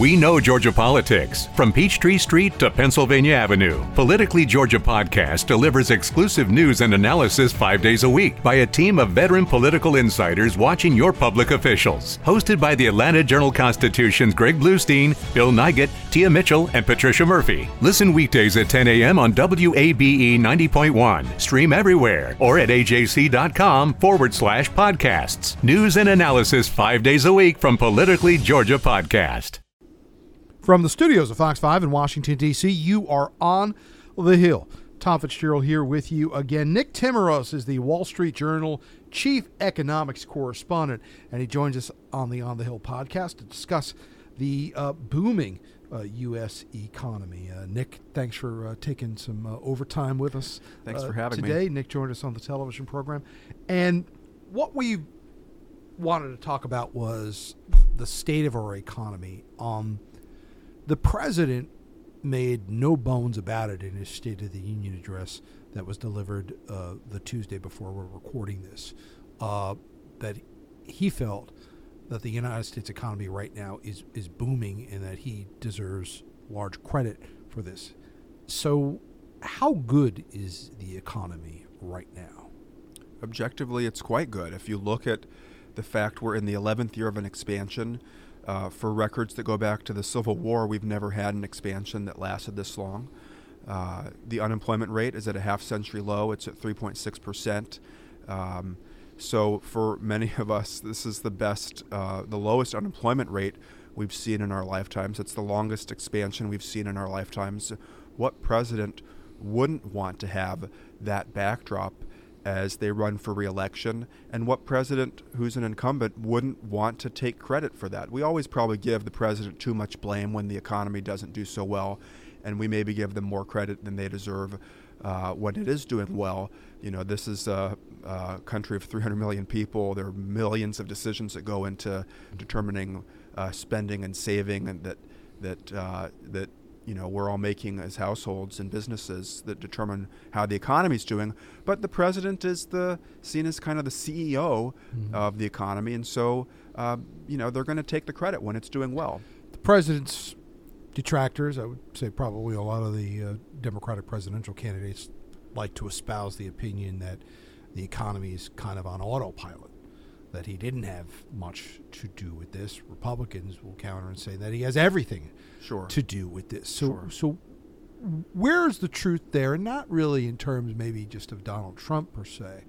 We know Georgia politics. From Peachtree Street to Pennsylvania Avenue, Politically Georgia podcast delivers exclusive news and analysis five days a week by a team of veteran political insiders watching your public officials. Hosted by the Atlanta Journal Constitution's Greg Bluestein, Bill Nigut, Tia Mitchell, and Patricia Murphy. Listen weekdays at 10 a.m. on WABE 90.1. Stream everywhere or at ajc.com forward slash podcasts. News and analysis five days a week from Politically Georgia podcast. From the studios of Fox 5 in Washington, D.C., you are on the Hill. Tom Fitzgerald here with you again. Nick Timiraos is the Wall Street Journal chief economics correspondent, and he joins us on the On the Hill podcast to discuss the uh, booming uh, U.S. economy. Uh, Nick, thanks for uh, taking some uh, overtime with us. Thanks uh, for having today. me. Today, Nick joined us on the television program, and what we wanted to talk about was the state of our economy. Um, the president made no bones about it in his State of the Union address that was delivered uh, the Tuesday before we're recording this. Uh, that he felt that the United States economy right now is is booming and that he deserves large credit for this. So, how good is the economy right now? Objectively, it's quite good. If you look at the fact we're in the 11th year of an expansion, uh, for records that go back to the Civil War, we've never had an expansion that lasted this long. Uh, the unemployment rate is at a half century low, it's at 3.6%. Um, so, for many of us, this is the best, uh, the lowest unemployment rate we've seen in our lifetimes. It's the longest expansion we've seen in our lifetimes. What president wouldn't want to have that backdrop as they run for reelection, and what president who's an incumbent wouldn't want to take credit for that? We always probably give the president too much blame when the economy doesn't do so well, and we maybe give them more credit than they deserve uh, when it is doing well. You know, this is a, a, country of 300 million people. There are millions of decisions that go into determining uh, spending and saving, and that that uh, that you know we're all making as households and businesses that determine how the economy is doing. But the president is the seen as kind of the CEO mm-hmm. of the economy, and so uh, you know they're going to take the credit when it's doing well. The president's detractors, I would say, probably a lot of the uh, Democratic presidential candidates like to espouse the opinion that the economy is kind of on autopilot that he didn't have much to do with this. Republicans will counter and say that he has everything sure. to do with this. So, sure. so where's the truth there? And not really in terms maybe just of Donald Trump per se,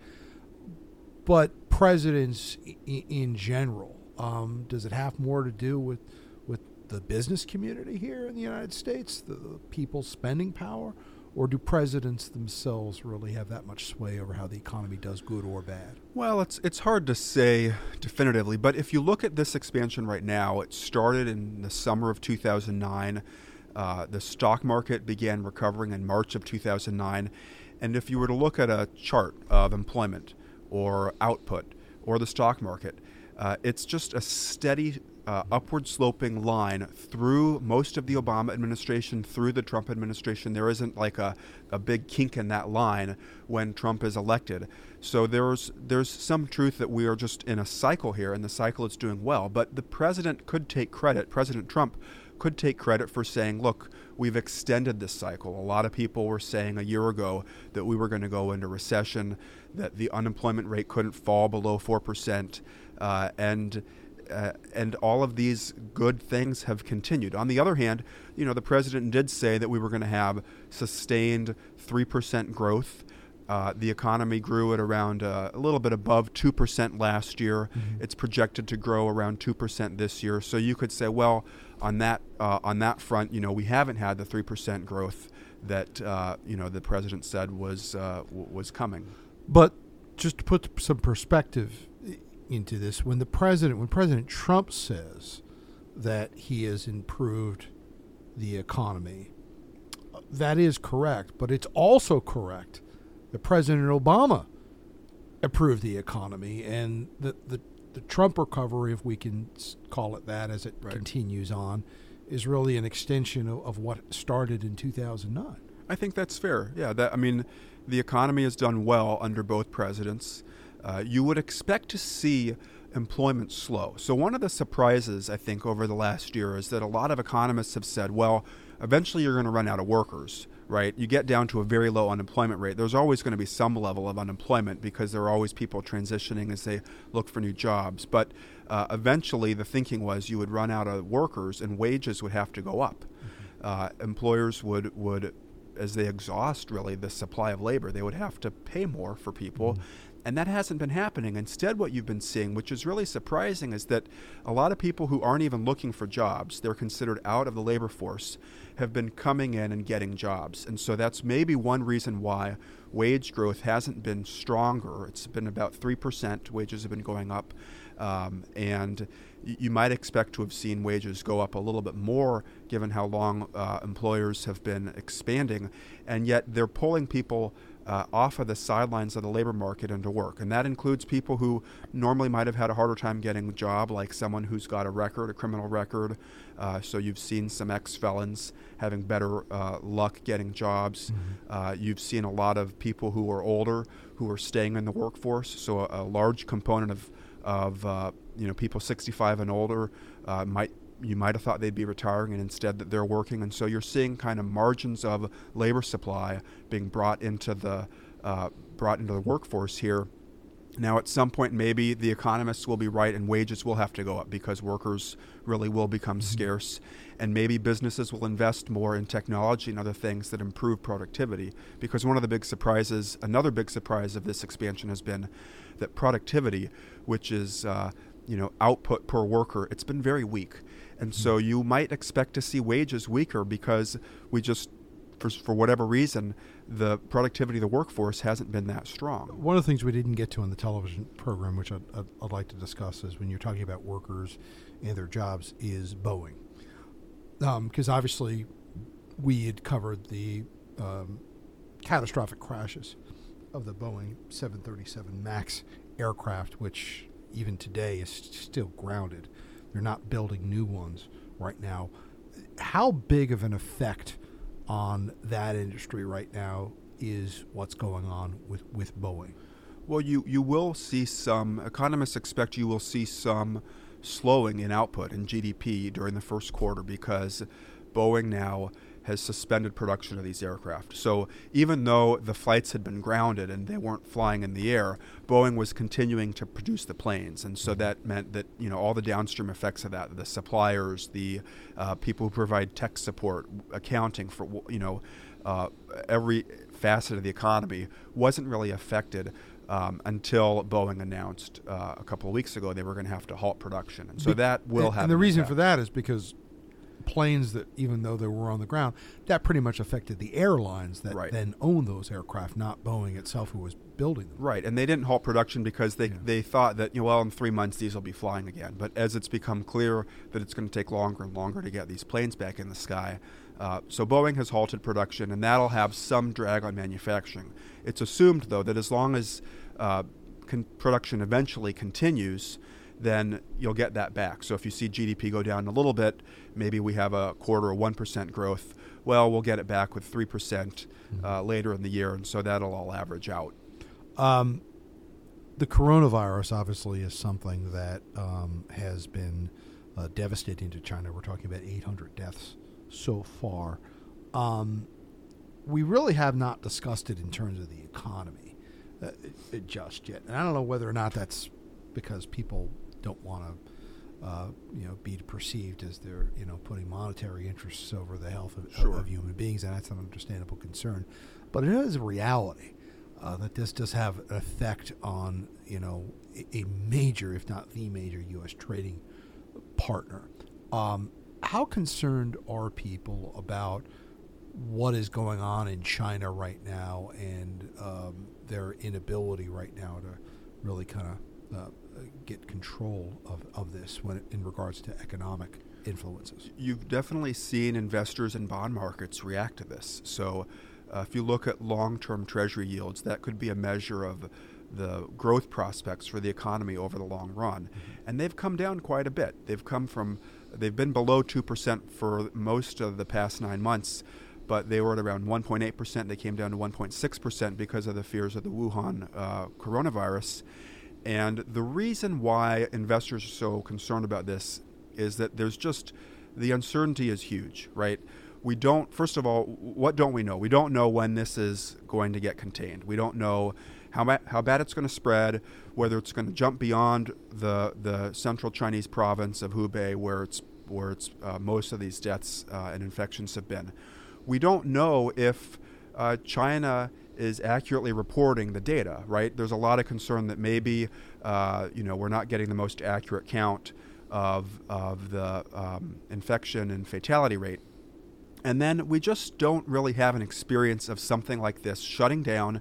but presidents I- in general. Um, does it have more to do with with the business community here in the United States, the, the people's spending power? Or do presidents themselves really have that much sway over how the economy does good or bad? Well, it's it's hard to say definitively, but if you look at this expansion right now, it started in the summer of 2009. Uh, the stock market began recovering in March of 2009, and if you were to look at a chart of employment or output or the stock market, uh, it's just a steady uh, upward sloping line through most of the Obama administration, through the Trump administration. There isn't like a, a big kink in that line when Trump is elected. So there's there's some truth that we are just in a cycle here, and the cycle is doing well. But the president could take credit. President Trump could take credit for saying, look, we've extended this cycle. A lot of people were saying a year ago that we were going to go into recession, that the unemployment rate couldn't fall below 4%. Uh, and uh, and all of these good things have continued. On the other hand, you know, the president did say that we were going to have sustained 3% growth. Uh, the economy grew at around uh, a little bit above 2% last year. Mm-hmm. It's projected to grow around 2% this year. So you could say, well, on that, uh, on that front, you know, we haven't had the 3% growth that, uh, you know, the president said was, uh, w- was coming. But just to put some perspective, into this when the president when President Trump says that he has improved the economy. That is correct, but it's also correct that President Obama improved the economy and the the, the Trump recovery, if we can call it that, as it right. continues on, is really an extension of, of what started in 2009. I think that's fair. Yeah, that I mean, the economy has done well under both presidents. Uh, you would expect to see employment slow. So, one of the surprises, I think, over the last year is that a lot of economists have said, well, eventually you're going to run out of workers, right? You get down to a very low unemployment rate. There's always going to be some level of unemployment because there are always people transitioning as they look for new jobs. But uh, eventually, the thinking was you would run out of workers and wages would have to go up. Mm-hmm. Uh, employers would would as they exhaust really the supply of labor, they would have to pay more for people. Mm-hmm. And that hasn't been happening. Instead, what you've been seeing, which is really surprising, is that a lot of people who aren't even looking for jobs, they're considered out of the labor force, have been coming in and getting jobs. And so that's maybe one reason why wage growth hasn't been stronger. It's been about 3%, wages have been going up. Um, and you might expect to have seen wages go up a little bit more given how long uh, employers have been expanding. And yet they're pulling people uh, off of the sidelines of the labor market into work. And that includes people who normally might have had a harder time getting a job, like someone who's got a record, a criminal record. Uh, so you've seen some ex felons having better uh, luck getting jobs. Mm-hmm. Uh, you've seen a lot of people who are older who are staying in the workforce. So a, a large component of, of uh, you know people 65 and older uh, might you might have thought they'd be retiring and instead that they're working. And so you're seeing kind of margins of labor supply being brought into the uh, brought into the workforce here. Now at some point maybe the economists will be right and wages will have to go up because workers really will become mm-hmm. scarce. And maybe businesses will invest more in technology and other things that improve productivity. Because one of the big surprises another big surprise of this expansion has been that productivity which is uh, you know output per worker it's been very weak and so mm-hmm. you might expect to see wages weaker because we just, for, for whatever reason, the productivity of the workforce hasn't been that strong. One of the things we didn't get to in the television program, which I'd, I'd, I'd like to discuss, is when you're talking about workers and their jobs, is Boeing. Because um, obviously, we had covered the um, catastrophic crashes of the Boeing 737 MAX aircraft, which even today is still grounded. They're not building new ones right now. How big of an effect on that industry right now is what's going on with, with Boeing? Well, you, you will see some, economists expect you will see some slowing in output in GDP during the first quarter because Boeing now has suspended production of these aircraft. So even though the flights had been grounded and they weren't flying in the air, Boeing was continuing to produce the planes, and so that meant that you know all the downstream effects of that, the suppliers, the uh, people who provide tech support, accounting for you know uh, every facet of the economy wasn't really affected. Um, until Boeing announced uh, a couple of weeks ago they were going to have to halt production, and so Be- that will and, have. And the reason for that is because planes that, even though they were on the ground, that pretty much affected the airlines that right. then owned those aircraft, not Boeing itself, who was building them. Right, and they didn't halt production because they, yeah. they thought that, you know, well, in three months these will be flying again. But as it's become clear that it's going to take longer and longer to get these planes back in the sky, uh, so Boeing has halted production, and that'll have some drag on manufacturing. It's assumed, though, that as long as uh, con- production eventually continues, then you'll get that back. So if you see GDP go down a little bit, maybe we have a quarter or 1% growth. Well, we'll get it back with 3% mm-hmm. uh, later in the year, and so that'll all average out. Um, the coronavirus obviously is something that um, has been uh, devastating to China. We're talking about 800 deaths so far. Um, we really have not discussed it in terms of the economy uh, just yet. And I don't know whether or not that's because people don't want to, uh, you know, be perceived as they're, you know, putting monetary interests over the health of, sure. of human beings, and that's an understandable concern. But it is a reality uh, that this does have an effect on, you know, a, a major, if not the major, U.S. trading partner. Um, how concerned are people about what is going on in China right now and um, their inability right now to really kind of uh, get control of, of this when in regards to economic influences? You've definitely seen investors in bond markets react to this. So, uh, if you look at long term treasury yields, that could be a measure of the growth prospects for the economy over the long run. Mm-hmm. And they've come down quite a bit. They've come from, they've been below 2% for most of the past nine months, but they were at around 1.8%. They came down to 1.6% because of the fears of the Wuhan uh, coronavirus. And the reason why investors are so concerned about this is that there's just the uncertainty is huge, right? We don't, first of all, what don't we know? We don't know when this is going to get contained. We don't know how, ma- how bad it's going to spread, whether it's going to jump beyond the, the central Chinese province of Hubei, where it's, where it's uh, most of these deaths uh, and infections have been. We don't know if uh, China is accurately reporting the data, right? There's a lot of concern that maybe, uh, you know, we're not getting the most accurate count of, of the um, infection and fatality rate. And then we just don't really have an experience of something like this shutting down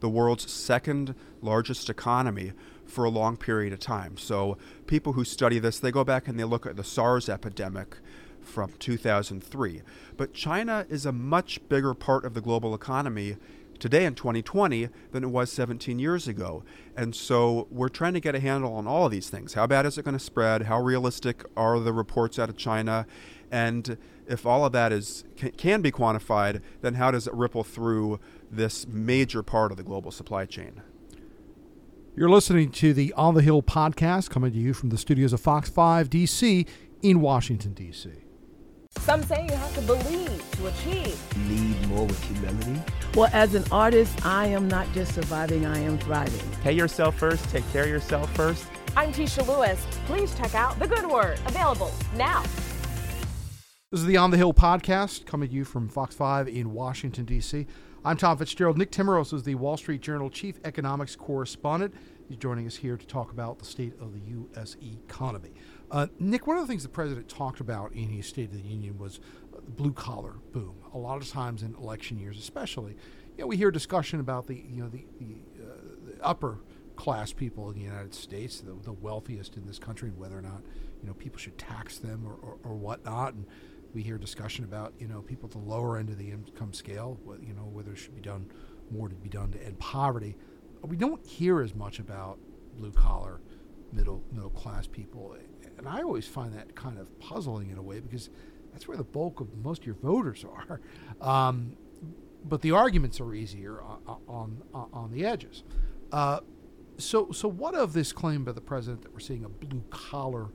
the world's second largest economy for a long period of time. So people who study this, they go back and they look at the SARS epidemic from 2003. But China is a much bigger part of the global economy today in 2020 than it was 17 years ago. And so we're trying to get a handle on all of these things. How bad is it going to spread? How realistic are the reports out of China? And if all of that is can be quantified, then how does it ripple through this major part of the global supply chain? You're listening to the On the Hill podcast coming to you from the studios of Fox 5 DC in Washington, D.C. Some say you have to believe to achieve. Lead more with humility. Well, as an artist, I am not just surviving, I am thriving. Pay yourself first, take care of yourself first. I'm Tisha Lewis. Please check out The Good Word, available now. This is the On the Hill podcast coming to you from Fox 5 in Washington, D.C. I'm Tom Fitzgerald. Nick Timiraos is the Wall Street Journal chief economics correspondent. He's joining us here to talk about the state of the U.S. economy. Uh, Nick, one of the things the president talked about in his State of the Union was the blue collar boom. A lot of times in election years, especially, you know, we hear discussion about the you know the, the, uh, the upper class people in the United States, the, the, wealthiest in this country, and whether or not you know people should tax them or, or, or whatnot. And we hear discussion about you know people at the lower end of the income scale, you know whether it should be done more to be done to end poverty. We don't hear as much about blue collar, middle middle class people and I always find that kind of puzzling in a way because that's where the bulk of most of your voters are. Um, but the arguments are easier on on, on the edges. Uh, so, so what of this claim by the president that we're seeing a blue collar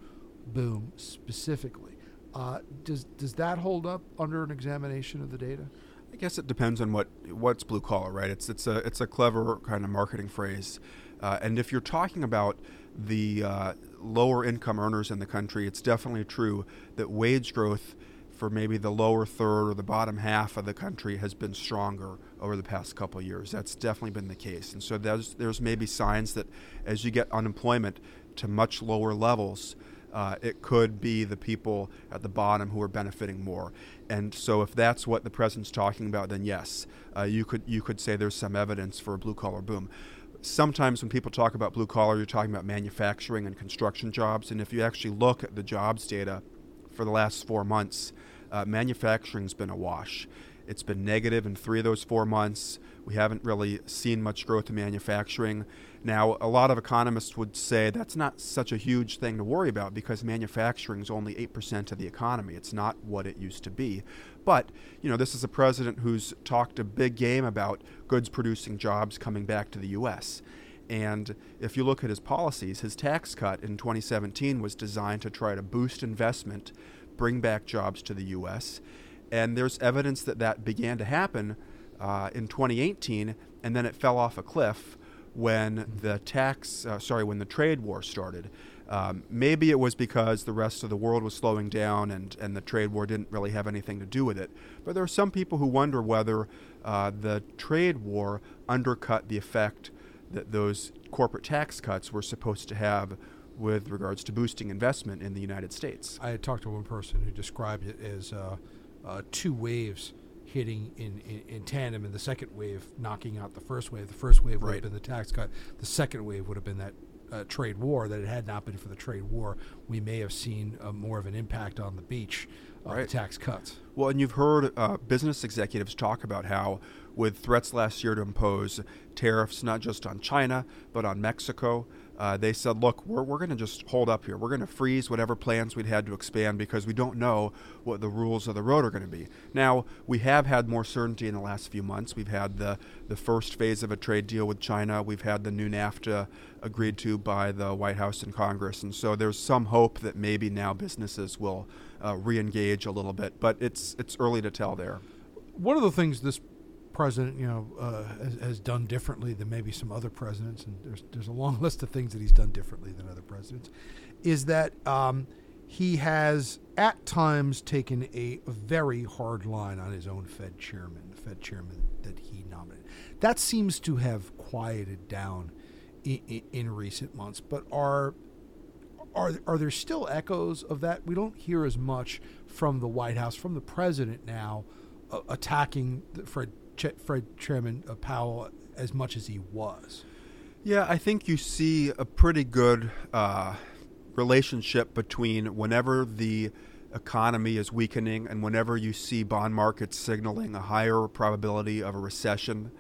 boom specifically? Uh, does does that hold up under an examination of the data? I guess it depends on what what's blue collar, right? It's it's a it's a clever kind of marketing phrase, uh, and if you're talking about the uh, lower income earners in the country, it's definitely true that wage growth for maybe the lower third or the bottom half of the country has been stronger over the past couple years. That's definitely been the case. And so there's, there's maybe signs that as you get unemployment to much lower levels, uh, it could be the people at the bottom who are benefiting more. And so, if that's what the president's talking about, then yes, uh, you could you could say there's some evidence for a blue collar boom sometimes when people talk about blue collar, you're talking about manufacturing and construction jobs. And if you actually look at the jobs data for the last four months, uh, manufacturing's been a wash. It's been negative in three of those four months. We haven't really seen much growth in manufacturing. Now, a lot of economists would say that's not such a huge thing to worry about because manufacturing is only 8% of the economy. It's not what it used to be. But, you know, this is a president who's talked a big game about goods producing jobs coming back to the U.S. And if you look at his policies, his tax cut in 2017 was designed to try to boost investment, bring back jobs to the U.S. And there's evidence that that began to happen uh, in 2018, and then it fell off a cliff when the tax, uh, sorry, when the trade war started. Um, maybe it was because the rest of the world was slowing down and, and the trade war didn't really have anything to do with it. But there are some people who wonder whether uh, the trade war undercut the effect that those corporate tax cuts were supposed to have with regards to boosting investment in the United States. I had talked to one person who described it as uh, uh, two waves hitting in, in, in, tandem, and the second wave knocking out the first wave. The first wave would right. have been the tax cut. The second wave would have been that uh, trade war. That it had not been for the trade war, we may have seen uh, more of an impact on the beach right. tax cuts. Well, and you've heard uh, business executives talk about how, with threats last year to impose tariffs not just on China but on Mexico, uh, they said, look, we're, we're going to just hold up here. We're going to freeze whatever plans we'd had to expand because we don't know what the rules of the road are going to be. Now, we have had more certainty in the last few months. We've had the, the first phase of a trade deal with China. We've had the new NAFTA agreed to by the White House and Congress. And so there's some hope that maybe now businesses will uh, re engage a little bit. But it's, it's early to tell there. One of the things this president, you know, uh, has, has, done differently than maybe some other presidents, and there's there's a long list of things that he's done differently than other presidents, is that um, he has at times taken a very hard line on his own Fed chairman, the Fed chairman that he nominated. That seems to have quieted down in, in recent months, but are are are there still echoes of that? We don't hear as much from the White House, from the president now, uh, attacking Fred Ch- Fred Chairman uh, Powell as much as he was. Yeah, I think you see a pretty good uh, relationship between whenever the economy is weakening and whenever you see bond markets signaling a higher probability of a recession.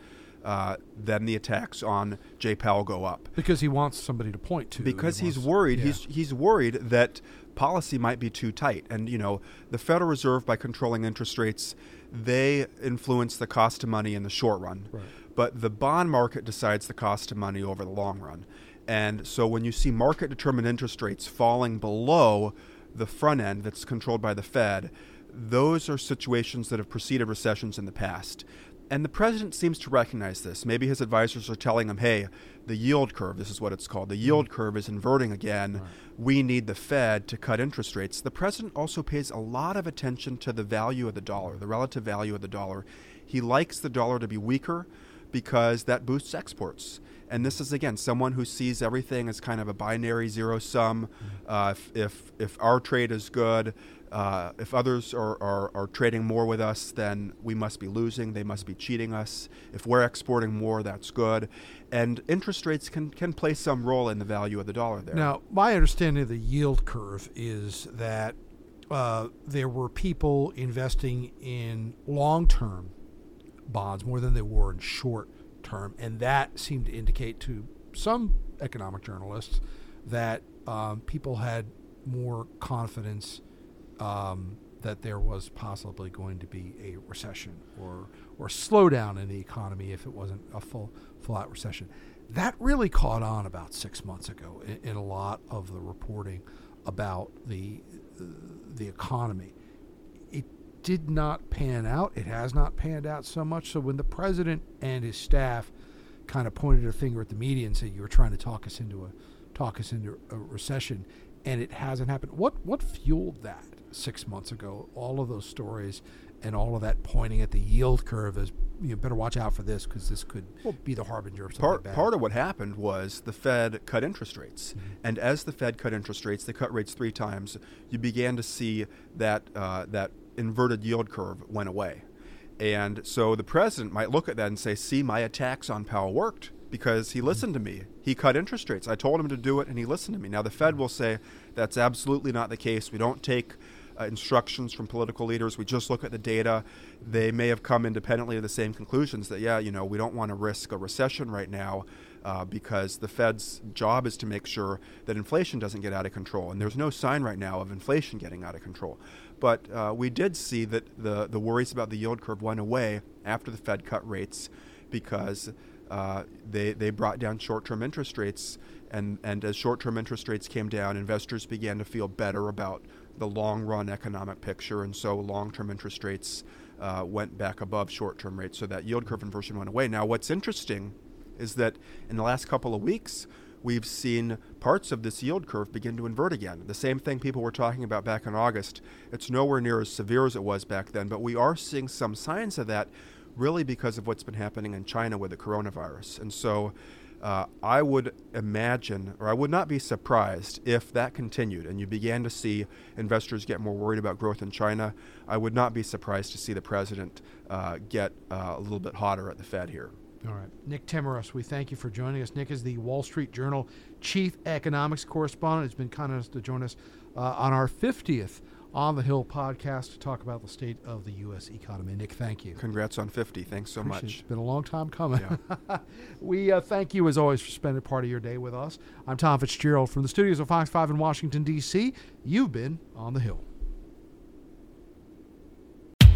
Uh, then the attacks on Jay Powell go up because he wants somebody to point to. Because he he's worried. Yeah. He's he's worried that policy might be too tight, and you know the Federal Reserve by controlling interest rates they influence the cost of money in the short run. Right. But the bond market decides the cost of money over the long run. And so when you see market determined interest rates falling below the front end that's controlled by the Fed, those are situations that have preceded recessions in the past. And the president seems to recognize this. Maybe his advisors are telling him, hey, the yield curve, this is what it's called, the yield curve is inverting again. Right. We need the Fed to cut interest rates. The president also pays a lot of attention to the value of the dollar, the relative value of the dollar. He likes the dollar to be weaker because that boosts exports. And this is again someone who sees everything as kind of a binary zero sum. Mm-hmm. Uh, if, if if our trade is good, uh, if others are, are, are, trading more with us, then we must be losing. They must be cheating us. If we're exporting more, that's good. And interest rates can, can play some role in the value of the dollar there. Now, my understanding of the yield curve is that uh, there were people investing in long term bonds more than they were in short term. And that seemed to indicate to some economic journalists that um, people had more confidence um, that there was possibly going to be a recession or or slowdown in the economy if it wasn't a full out recession. That really caught on about six months ago in, in a lot of the reporting about the the economy. It did not pan out. It has not panned out so much. So when the president and his staff kind of pointed a finger at the media and said you were trying to talk us into a talk us into a recession, and it hasn't happened. What what fueled that? Six months ago. All of those stories and all of that pointing at the yield curve as you know, better watch out for this because this could well, be the harbinger of something part, bad. Part of what happened was the Fed cut interest rates, mm-hmm. and as the Fed cut interest rates, they cut rates three times. You began to see that uh, that inverted yield curve went away, and so the president might look at that and say, "See, my attacks on Powell worked." Because he listened to me. He cut interest rates. I told him to do it, and he listened to me. Now, the Fed will say that's absolutely not the case. We don't take uh, instructions from political leaders. We just look at the data. They may have come independently to the same conclusions that, yeah, you know, we don't want to risk a recession right now uh, because the Fed's job is to make sure that inflation doesn't get out of control. And there's no sign right now of inflation getting out of control. But uh, we did see that the, the worries about the yield curve went away after the Fed cut rates because uh, they, they brought down short term interest rates. And, and as short term interest rates came down, investors began to feel better about the long run economic picture, and so long term interest rates uh, went back above short term rates, so that yield curve inversion went away. Now, what's interesting is that in the last couple of weeks, we've seen parts of this yield curve begin to invert again. The same thing people were talking about back in August. It's nowhere near as severe as it was back then, but we are seeing some signs of that really because of what's been happening in China with the coronavirus. And so uh, I would imagine, or I would not be surprised if that continued and you began to see investors get more worried about growth in China. I would not be surprised to see the president uh, get uh, a little bit hotter at the Fed here. All right. Nick Timiraos, we thank you for joining us. Nick is the Wall Street Journal chief economics correspondent. It's been kind enough to join us uh, on our 50th on the Hill podcast to talk about the state of the U.S. economy. Nick, thank you. Congrats on 50. Thanks so Appreciate much. It's been a long time coming. we uh, thank you, as always, for spending part of your day with us. I'm Tom Fitzgerald from the studios of Fox 5 in Washington, D.C. You've been on the Hill.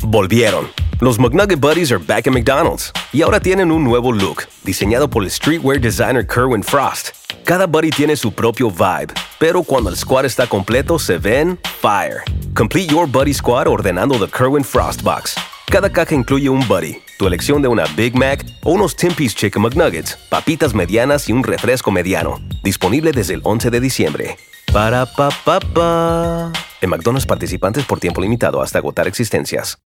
Volvieron. Los McNugget Buddies are back at McDonald's y ahora tienen un nuevo look, diseñado por el streetwear designer Kerwin Frost. Cada buddy tiene su propio vibe, pero cuando el squad está completo se ven fire. Complete your buddy squad ordenando the Kerwin Frost Box. Cada caja incluye un buddy, tu elección de una Big Mac o unos 10-piece Chicken McNuggets, papitas medianas y un refresco mediano. Disponible desde el 11 de diciembre. Para pa pa pa. En McDonald's participantes por tiempo limitado hasta agotar existencias.